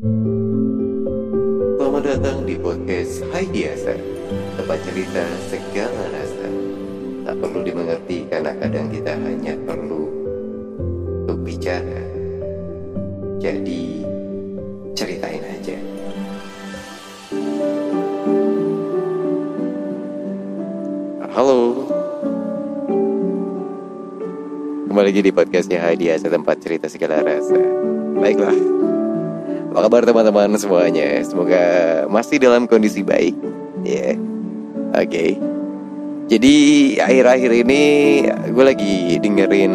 Selamat datang di podcast Hai Biasa Tempat cerita segala rasa. Tak perlu dimengerti karena kadang kita hanya perlu Untuk bicara Jadi ceritain aja. Halo. Kembali lagi di podcastnya Hai Biasa Tempat cerita segala rasa. Baiklah apa kabar teman-teman semuanya? Semoga masih dalam kondisi baik. Ya, yeah. oke. Okay. Jadi akhir-akhir ini gue lagi dengerin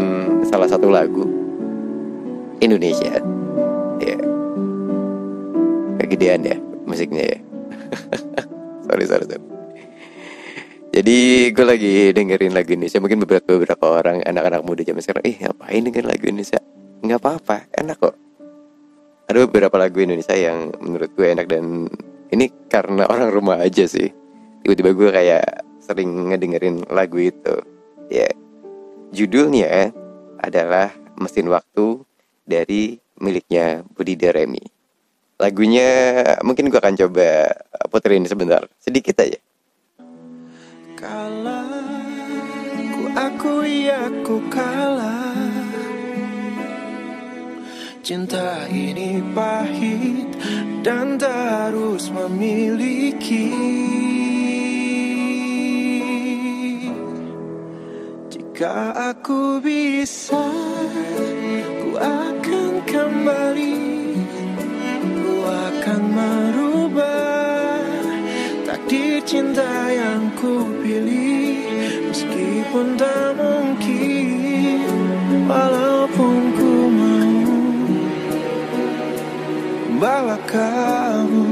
salah satu lagu Indonesia. Ya, yeah. kegedean ya musiknya ya. sorry, sorry, sorry. Jadi gue lagi dengerin lagu Indonesia Mungkin beberapa beberapa orang anak-anak muda zaman sekarang Ih ngapain dengerin lagu Indonesia Nggak apa-apa enak kok ada beberapa lagu Indonesia yang menurut gue enak dan ini karena orang rumah aja sih. Tiba-tiba gue kayak sering ngedengerin lagu itu. Ya judulnya adalah mesin waktu dari miliknya Budi Deremi lagunya mungkin gue akan coba puterin sebentar. Sedikit aja. Kalah, ku akui aku kalah Cinta ini pahit dan terus memiliki. Jika aku bisa, ku akan kembali. Ku akan merubah takdir cinta yang ku pilih. Meskipun tak mungkin, walaupun ku mau bawa kamu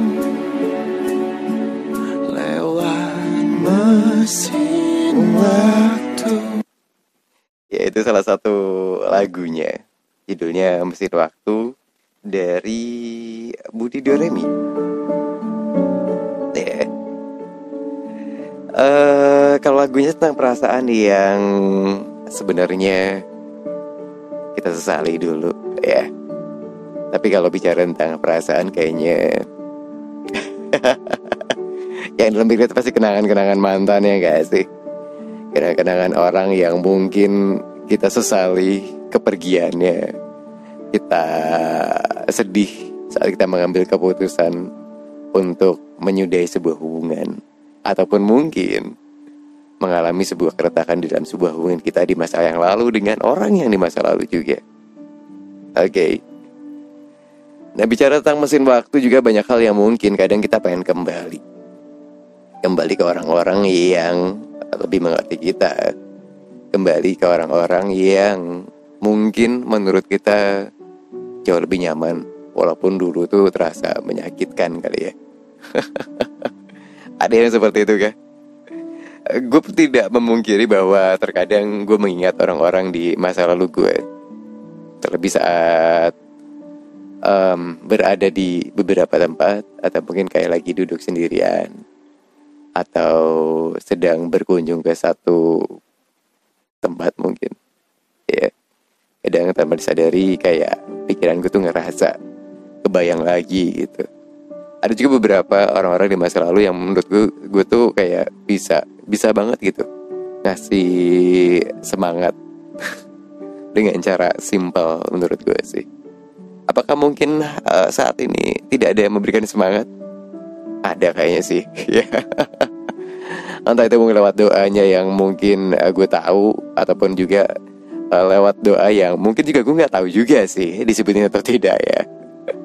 lewat mesin waktu. Ya itu salah satu lagunya, judulnya Mesin Waktu dari Budi Doremi. Ya. Uh, kalau lagunya tentang perasaan yang sebenarnya kita sesali dulu, ya tapi kalau bicara tentang perasaan kayaknya yang dalam pikiran pasti kenangan-kenangan mantan ya gak sih? Kenangan-kenangan orang yang mungkin kita sesali kepergiannya. Kita sedih saat kita mengambil keputusan untuk menyudahi sebuah hubungan ataupun mungkin mengalami sebuah keretakan di dalam sebuah hubungan kita di masa yang lalu dengan orang yang di masa lalu juga. Oke. Okay. Nah bicara tentang mesin waktu juga banyak hal yang mungkin. Kadang kita pengen kembali. Kembali ke orang-orang yang lebih mengerti kita. Kembali ke orang-orang yang mungkin menurut kita jauh lebih nyaman. Walaupun dulu tuh terasa menyakitkan kali ya. Ada yang seperti itu kah? Gue tidak memungkiri bahwa terkadang gue mengingat orang-orang di masa lalu gue Terlebih saat um, berada di beberapa tempat atau mungkin kayak lagi duduk sendirian atau sedang berkunjung ke satu tempat mungkin. Ya kadang tanpa disadari kayak pikiranku tuh ngerasa kebayang lagi gitu. Ada juga beberapa orang-orang di masa lalu yang menurut gue gue tuh kayak bisa bisa banget gitu ngasih semangat dengan cara simpel menurut gue sih Apakah mungkin uh, saat ini tidak ada yang memberikan semangat? Ada kayaknya sih. Ya. Entah itu mungkin lewat doanya yang mungkin uh, gue tahu ataupun juga uh, lewat doa yang mungkin juga gue nggak tahu juga sih disebutin atau tidak ya.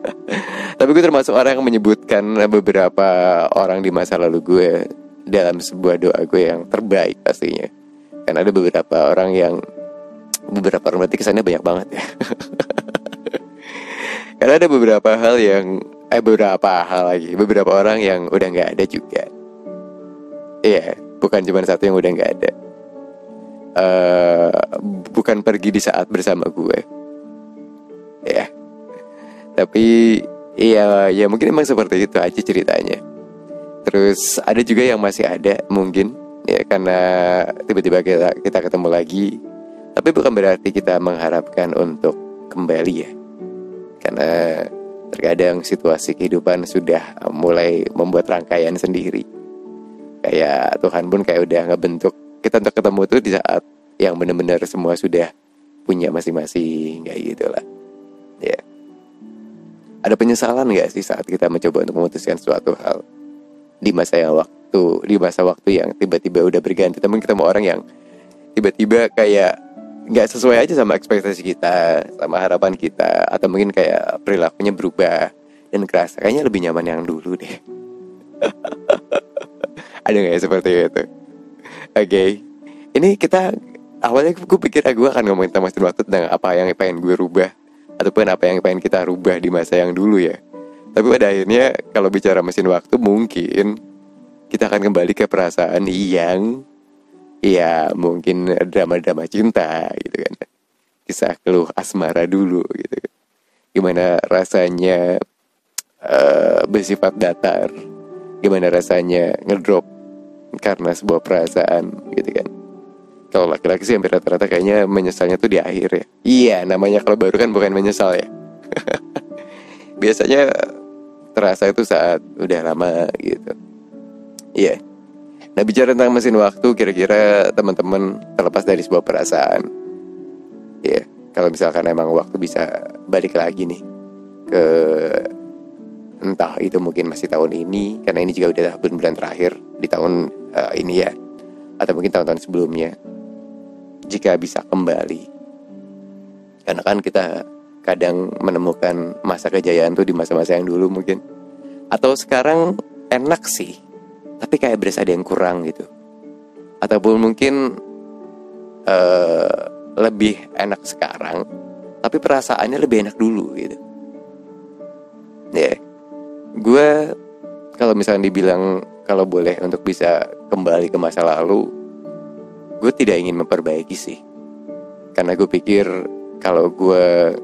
Tapi gue termasuk orang yang menyebutkan beberapa orang di masa lalu gue dalam sebuah doa gue yang terbaik pastinya. Karena ada beberapa orang yang beberapa orang berarti kesannya banyak banget ya. Karena ada beberapa hal yang eh beberapa hal lagi, beberapa orang yang udah nggak ada juga. Iya, bukan cuma satu yang udah nggak ada. Uh, bukan pergi di saat bersama gue. Ya. Tapi iya ya mungkin emang seperti itu aja ceritanya. Terus ada juga yang masih ada mungkin ya karena tiba-tiba kita kita ketemu lagi. Tapi bukan berarti kita mengharapkan untuk kembali ya karena terkadang situasi kehidupan sudah mulai membuat rangkaian sendiri. Kayak Tuhan pun kayak udah ngebentuk kita untuk ketemu tuh di saat yang benar-benar semua sudah punya masing-masing kayak gitulah. Ya. Ada penyesalan nggak sih saat kita mencoba untuk memutuskan suatu hal? Di masa yang waktu di masa waktu yang tiba-tiba udah berganti temen ketemu orang yang tiba-tiba kayak nggak sesuai aja sama ekspektasi kita sama harapan kita atau mungkin kayak perilakunya berubah dan kerasa kayaknya lebih nyaman yang dulu deh ada nggak ya seperti itu oke okay. ini kita awalnya gue pikir ah, gue akan ngomongin tentang mesin waktu tentang apa yang pengen gue rubah ataupun apa yang pengen kita rubah di masa yang dulu ya tapi pada akhirnya kalau bicara mesin waktu mungkin kita akan kembali ke perasaan yang ya mungkin drama-drama cinta gitu kan. Kisah keluh asmara dulu gitu gimana rasanya uh, bersifat datar. Gimana rasanya ngedrop karena sebuah perasaan gitu kan. Kalau laki-laki sih hampir rata-rata kayaknya menyesalnya tuh di akhir ya. Iya namanya kalau baru kan bukan menyesal ya. Biasanya terasa itu saat udah lama gitu. Iya. yeah Nah bicara tentang mesin waktu kira-kira teman-teman terlepas dari sebuah perasaan Ya kalau misalkan emang waktu bisa balik lagi nih ke entah itu mungkin masih tahun ini karena ini juga udah bulan-bulan terakhir di tahun uh, ini ya atau mungkin tahun-tahun sebelumnya jika bisa kembali. Karena kan kita kadang menemukan masa kejayaan tuh di masa-masa yang dulu mungkin. Atau sekarang enak sih tapi kayak berasa ada yang kurang gitu. Ataupun mungkin uh, lebih enak sekarang tapi perasaannya lebih enak dulu gitu. Ya yeah. gue kalau misalnya dibilang kalau boleh untuk bisa kembali ke masa lalu gue tidak ingin memperbaiki sih. Karena gue pikir kalau gue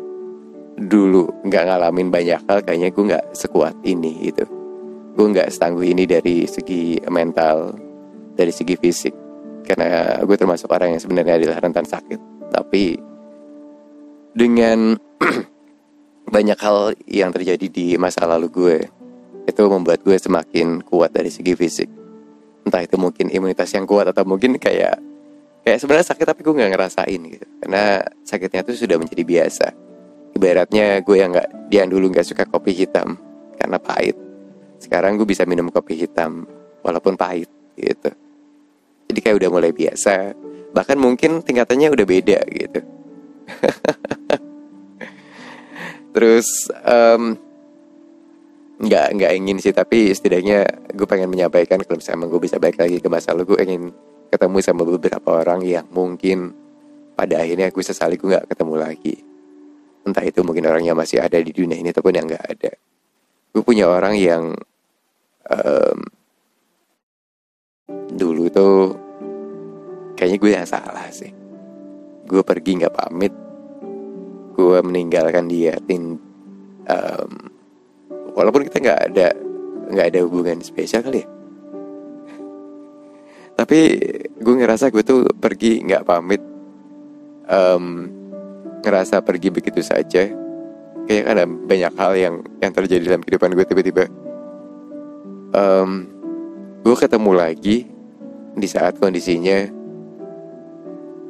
dulu nggak ngalamin banyak hal kayaknya gue nggak sekuat ini gitu gue nggak setangguh ini dari segi mental dari segi fisik. Karena gue termasuk orang yang sebenarnya adalah rentan sakit. Tapi dengan banyak hal yang terjadi di masa lalu gue itu membuat gue semakin kuat dari segi fisik. Entah itu mungkin imunitas yang kuat atau mungkin kayak kayak sebenarnya sakit tapi gue nggak ngerasain gitu. Karena sakitnya itu sudah menjadi biasa. Ibaratnya gue yang nggak dia dulu nggak suka kopi hitam karena pahit sekarang gue bisa minum kopi hitam walaupun pahit gitu. Jadi kayak udah mulai biasa. Bahkan mungkin tingkatannya udah beda gitu. Terus um, nggak nggak ingin sih tapi setidaknya gue pengen menyampaikan kalau misalnya gue bisa balik lagi ke masa lalu gue ingin ketemu sama beberapa orang yang mungkin pada akhirnya gue sesali gue nggak ketemu lagi. Entah itu mungkin orangnya masih ada di dunia ini ataupun yang nggak ada. Gue punya orang yang um, dulu tuh kayaknya gue yang salah sih. Gue pergi nggak pamit. Gue meninggalkan dia tin um, walaupun kita nggak ada nggak ada hubungan spesial kali ya. Tapi gue ngerasa gue tuh pergi nggak pamit. Um, ngerasa pergi begitu saja. Kayak ada banyak hal yang yang terjadi dalam kehidupan gue tiba-tiba um, gue ketemu lagi di saat kondisinya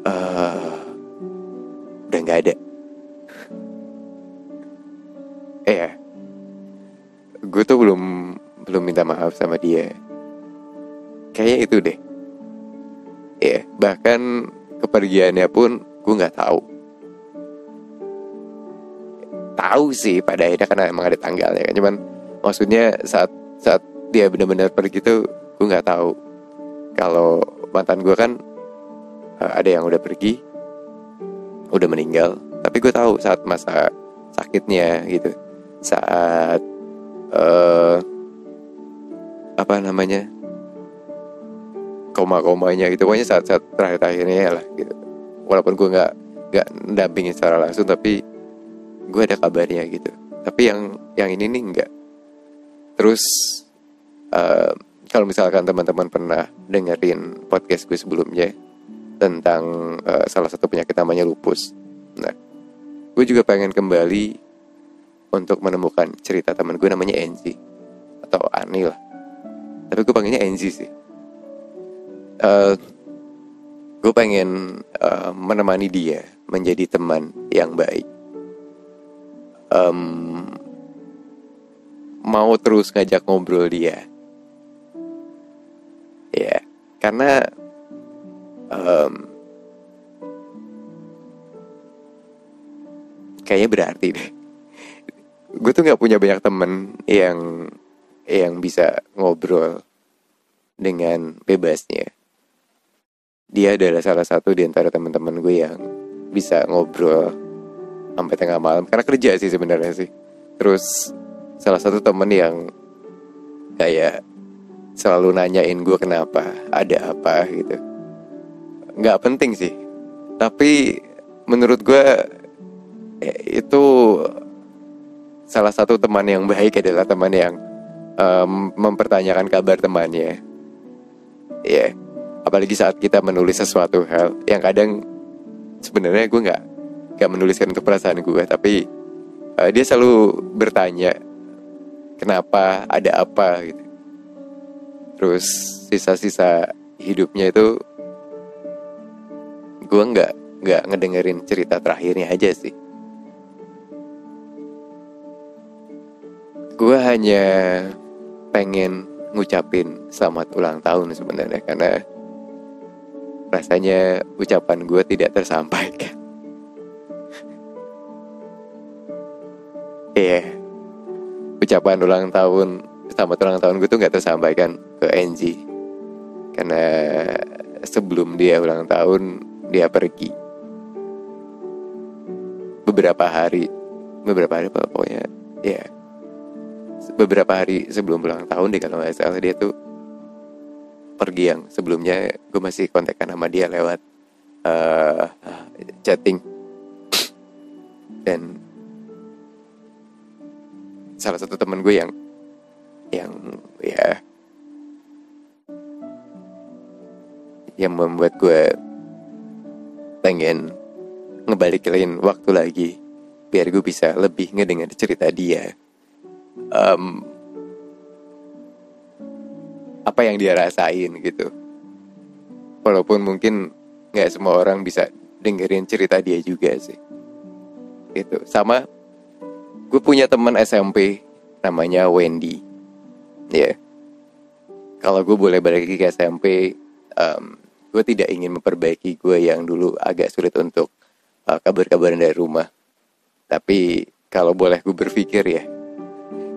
uh, udah nggak ada. eh ya, gue tuh belum belum minta maaf sama dia. Kayaknya itu deh. Ya, bahkan kepergiannya pun gue nggak tahu. Tahu sih pada akhirnya karena emang ada tanggalnya kan, cuman maksudnya saat saat dia benar-benar pergi tuh gue nggak tahu. Kalau mantan gue kan uh, ada yang udah pergi udah meninggal. Tapi gue tahu saat masa sakitnya gitu. Saat uh, apa namanya koma-komanya gitu. Pokoknya saat-saat terakhir-terakhirnya lah gitu. Walaupun gue nggak nggak dampingin secara langsung tapi gue ada kabarnya gitu. Tapi yang yang ini nih enggak terus uh, kalau misalkan teman-teman pernah dengerin podcast gue sebelumnya tentang uh, salah satu penyakit namanya lupus. Nah, gue juga pengen kembali untuk menemukan cerita temen gue namanya Enzi atau Ani tapi gue panggilnya Enzi sih. Uh, gue pengen uh, menemani dia menjadi teman yang baik. Um, mau terus ngajak ngobrol dia karena um, kayaknya berarti deh. Gue tuh nggak punya banyak temen yang yang bisa ngobrol dengan bebasnya. Dia adalah salah satu di antara teman-teman gue yang bisa ngobrol sampai tengah malam. Karena kerja sih sebenarnya sih. Terus salah satu temen yang kayak selalu nanyain gue kenapa ada apa gitu. Nggak penting sih. Tapi menurut gue itu salah satu teman yang baik adalah teman yang um, mempertanyakan kabar temannya. Ya yeah apalagi saat kita menulis sesuatu hal yang kadang sebenarnya gue nggak nggak menuliskan untuk perasaan gue tapi uh, dia selalu bertanya kenapa? Ada apa? gitu terus sisa-sisa hidupnya itu gue nggak nggak ngedengerin cerita terakhirnya aja sih gue hanya pengen ngucapin selamat ulang tahun sebenarnya karena rasanya ucapan gue tidak tersampaikan. Iya, yeah. ucapan ulang tahun, selamat ulang tahun gue tuh nggak tersampaikan ke Angie. Karena sebelum dia ulang tahun dia pergi. Beberapa hari, beberapa hari pokoknya, ya. Beberapa hari sebelum ulang tahun deh kalau nggak salah dia tuh pergi yang sebelumnya gue masih kontakkan sama dia lewat uh, chatting. Dan salah satu temen gue yang yang ya yang membuat gue pengen ngebalikin waktu lagi biar gue bisa lebih ngedengar cerita dia. Um, apa yang dia rasain gitu. Walaupun mungkin nggak semua orang bisa dengerin cerita dia juga sih. Gitu. Sama gue punya teman SMP namanya Wendy ya yeah. kalau gue boleh balik lagi ke SMP um, gue tidak ingin memperbaiki gue yang dulu agak sulit untuk uh, kabar-kabaran dari rumah tapi kalau boleh gue berpikir ya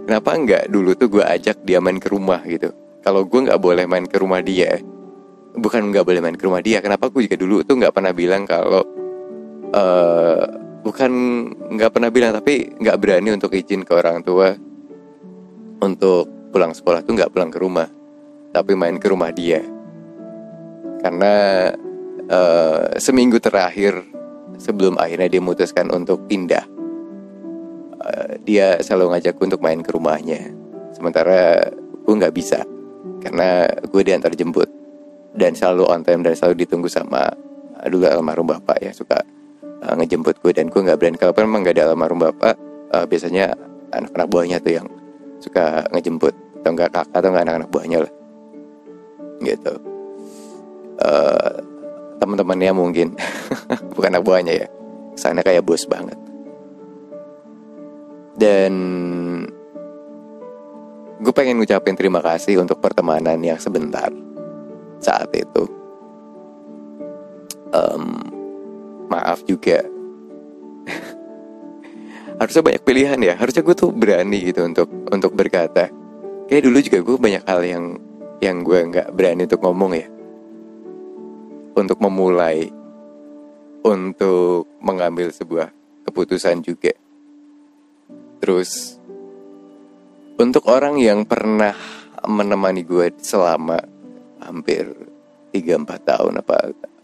kenapa enggak dulu tuh gue ajak dia main ke rumah gitu kalau gue nggak boleh main ke rumah dia bukan nggak boleh main ke rumah dia kenapa gue juga dulu tuh nggak pernah bilang kalau uh, bukan nggak pernah bilang tapi nggak berani untuk izin ke orang tua untuk pulang sekolah tuh nggak pulang ke rumah tapi main ke rumah dia. Karena uh, seminggu terakhir sebelum akhirnya dia memutuskan untuk pindah uh, dia selalu ngajak untuk main ke rumahnya. Sementara gue nggak bisa karena gue diantar jemput. Dan selalu on time dan selalu ditunggu sama dulu almarhum bapak ya suka uh, ngejemput gue dan gue nggak berani kalau memang nggak ada almarhum bapak uh, biasanya anak-anak buahnya tuh yang suka ngejemput atau enggak kakak atau enggak anak-anak buahnya lah gitu uh, teman-temannya mungkin bukan anak buahnya ya sana kayak bos banget dan gue pengen ngucapin terima kasih untuk pertemanan yang sebentar saat itu. Um, maaf juga. Harusnya banyak pilihan ya. Harusnya gue tuh berani gitu untuk untuk berkata. Kayak dulu juga gue banyak hal yang yang gue nggak berani untuk ngomong ya. Untuk memulai, untuk mengambil sebuah keputusan juga. Terus untuk orang yang pernah menemani gue selama hampir 3-4 tahun apa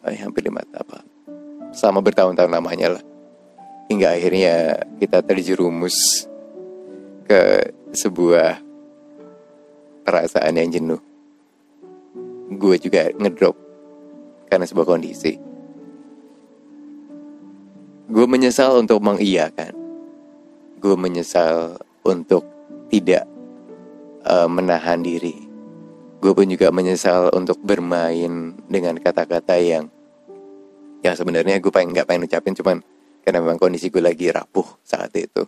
eh, hampir 5 apa selama bertahun-tahun namanya lah hingga akhirnya kita terjerumus ke sebuah perasaan yang jenuh gue juga ngedrop karena sebuah kondisi gue menyesal untuk mengiyakan gue menyesal untuk tidak uh, menahan diri. Gue pun juga menyesal untuk bermain dengan kata-kata yang yang sebenarnya gue pengen nggak pengen ucapin cuman karena memang kondisi gue lagi rapuh saat itu.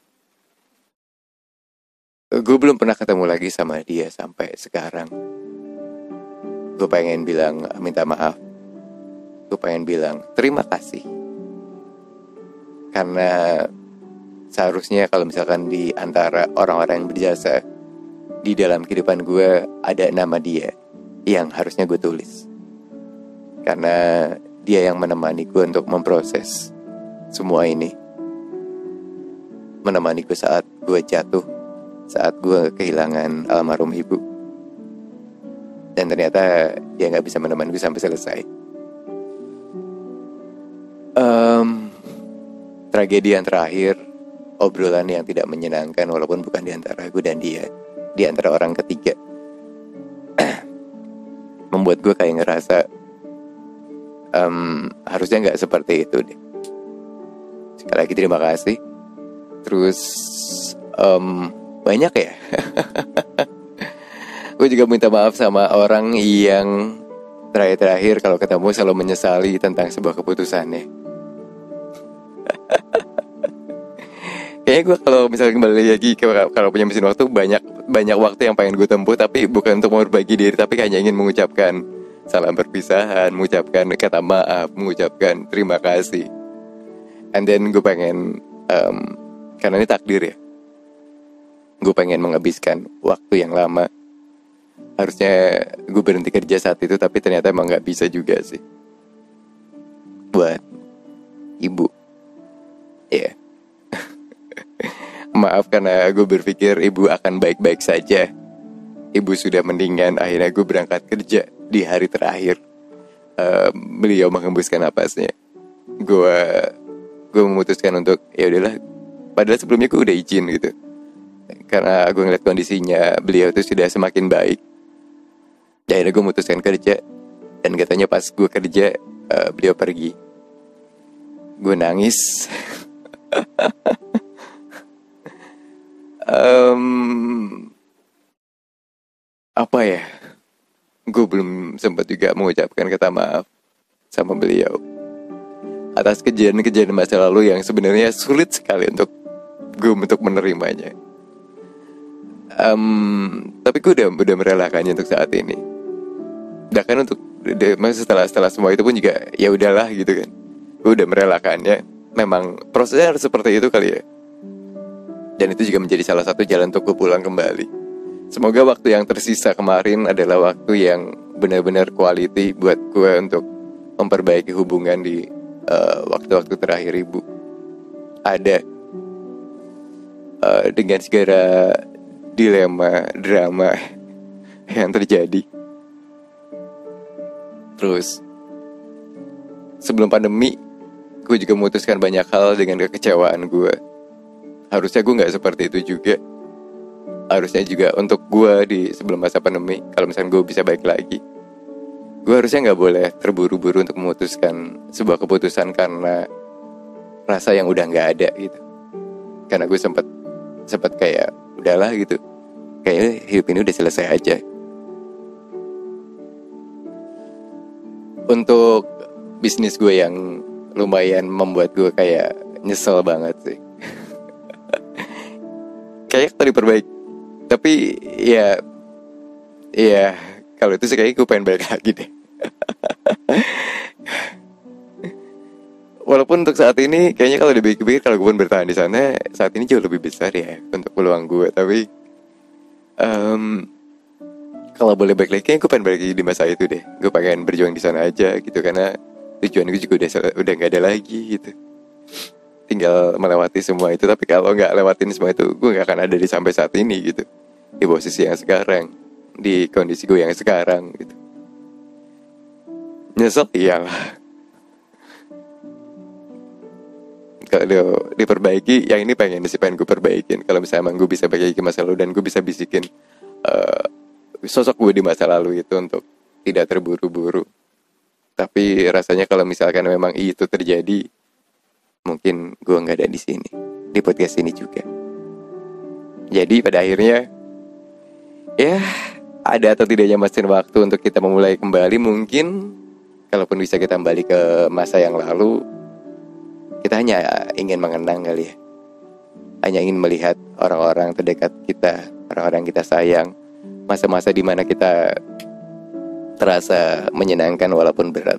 Gue belum pernah ketemu lagi sama dia sampai sekarang. Gue pengen bilang minta maaf. Gue pengen bilang terima kasih. Karena seharusnya kalau misalkan di antara orang-orang yang berjasa di dalam kehidupan gue ada nama dia yang harusnya gue tulis. Karena dia yang menemani gue untuk memproses semua ini. Menemani gue saat gue jatuh, saat gue kehilangan almarhum ibu. Dan ternyata dia nggak bisa menemani gue sampai selesai. Um, tragedi yang terakhir, obrolan yang tidak menyenangkan walaupun bukan di antara gue dan dia, di antara orang ketiga. Membuat gue kayak ngerasa um, harusnya nggak seperti itu deh sekali lagi terima kasih terus um, banyak ya? Gue juga minta maaf sama orang yang terakhir-terakhir kalau ketemu selalu menyesali tentang sebuah keputusannya kayaknya gue kalau misalnya kembali lagi kalau punya mesin waktu banyak banyak waktu yang pengen gue tempuh tapi bukan untuk berbagi diri tapi hanya ingin mengucapkan salam perpisahan, mengucapkan kata maaf, mengucapkan terima kasih. And then gue pengen, um, karena ini takdir ya, gue pengen menghabiskan waktu yang lama. Harusnya gue berhenti kerja saat itu, tapi ternyata emang gak bisa juga sih. Buat ibu, ya. Yeah. Maaf karena gue berpikir ibu akan baik-baik saja. Ibu sudah mendingan, akhirnya gue berangkat kerja di hari terakhir uh, beliau menghembuskan napasnya gue gue memutuskan untuk ya udahlah padahal sebelumnya gue udah izin gitu karena gue ngeliat kondisinya beliau itu sudah semakin baik. Ya akhirnya gue memutuskan kerja. Dan katanya pas gue kerja uh, beliau pergi. Gue nangis. Um, apa ya? Gue belum sempat juga mengucapkan kata maaf sama beliau. Atas kejadian-kejadian masa lalu yang sebenarnya sulit sekali untuk gue untuk menerimanya. Um, tapi gue udah udah merelakannya untuk saat ini. Bahkan untuk setelah setelah semua itu pun juga ya udahlah gitu kan. Gue udah merelakannya. Memang prosesnya harus seperti itu kali ya. Dan itu juga menjadi salah satu jalan untuk gue pulang kembali. Semoga waktu yang tersisa kemarin adalah waktu yang benar-benar quality buat gue untuk memperbaiki hubungan di eh, waktu-waktu uh, terakhir ibu. Ada uh, dengan segala dilema, drama yang terjadi. Terus sebelum pandemi, gue juga memutuskan banyak hal dengan kekecewaan gue. Harusnya gue nggak seperti itu juga harusnya juga untuk gue di sebelum masa pandemi kalau misalnya gue bisa baik lagi gue harusnya nggak boleh terburu-buru untuk memutuskan sebuah keputusan karena rasa yang udah nggak ada gitu karena gue sempat sempat kayak udahlah gitu. Kayaknya hidup ini udah selesai aja. Untuk bisnis gue yang lumayan membuat gue kayak nyesel banget sih. Kayak tadi perbaiki tapi ya ya kalau itu sih kayaknya gue pengen balik lagi deh Walaupun untuk saat ini kayaknya kalau dipikir-pikir kalau gue pun bertahan di sana saat ini jauh lebih besar ya untuk peluang gue. Tapi um, kalau boleh balik lagi, gue pengen balik di masa itu deh. Gue pengen berjuang di sana aja gitu karena tujuan gue juga udah udah nggak ada lagi gitu tinggal melewati semua itu tapi kalau nggak lewatin semua itu gue nggak akan ada di sampai saat ini gitu di posisi yang sekarang di kondisi gue yang sekarang gitu nyesel iyalah kalau diperbaiki yang ini pengen sih pengen gue perbaikin. Kalau misalnya emang gue bisa perbaiki masa lalu dan gue bisa bisikin uh, sosok gue di masa lalu itu untuk tidak terburu-buru. Tapi rasanya kalau misalkan memang itu terjadi mungkin gue nggak ada di sini di podcast ini juga. Jadi pada akhirnya ya ada atau tidaknya mesin waktu untuk kita memulai kembali mungkin kalaupun bisa kita kembali ke masa yang lalu kita hanya ingin mengenang kali ya. Hanya ingin melihat orang-orang terdekat kita orang-orang kita sayang masa-masa di mana kita terasa menyenangkan walaupun berat.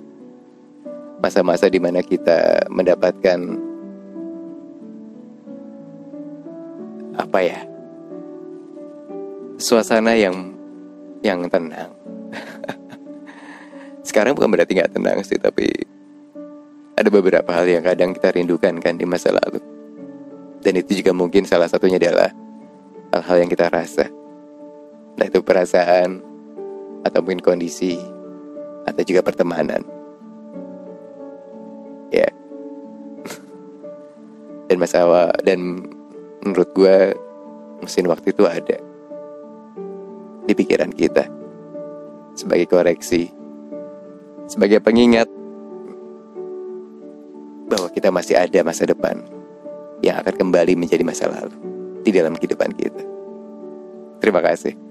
Masa-masa di mana kita mendapatkan apa ya? Suasana yang yang tenang. Sekarang bukan berarti nggak tenang sih, tapi ada beberapa hal yang kadang kita rindukan kan di masa lalu. Dan itu juga mungkin salah satunya adalah hal-hal yang kita rasa. Nah itu perasaan, atau mungkin kondisi, atau juga pertemanan. Ya. dan masalah, dan menurut gue mesin waktu itu ada di pikiran kita sebagai koreksi, sebagai pengingat kita masih ada masa depan yang akan kembali menjadi masa lalu di dalam kehidupan kita. Terima kasih.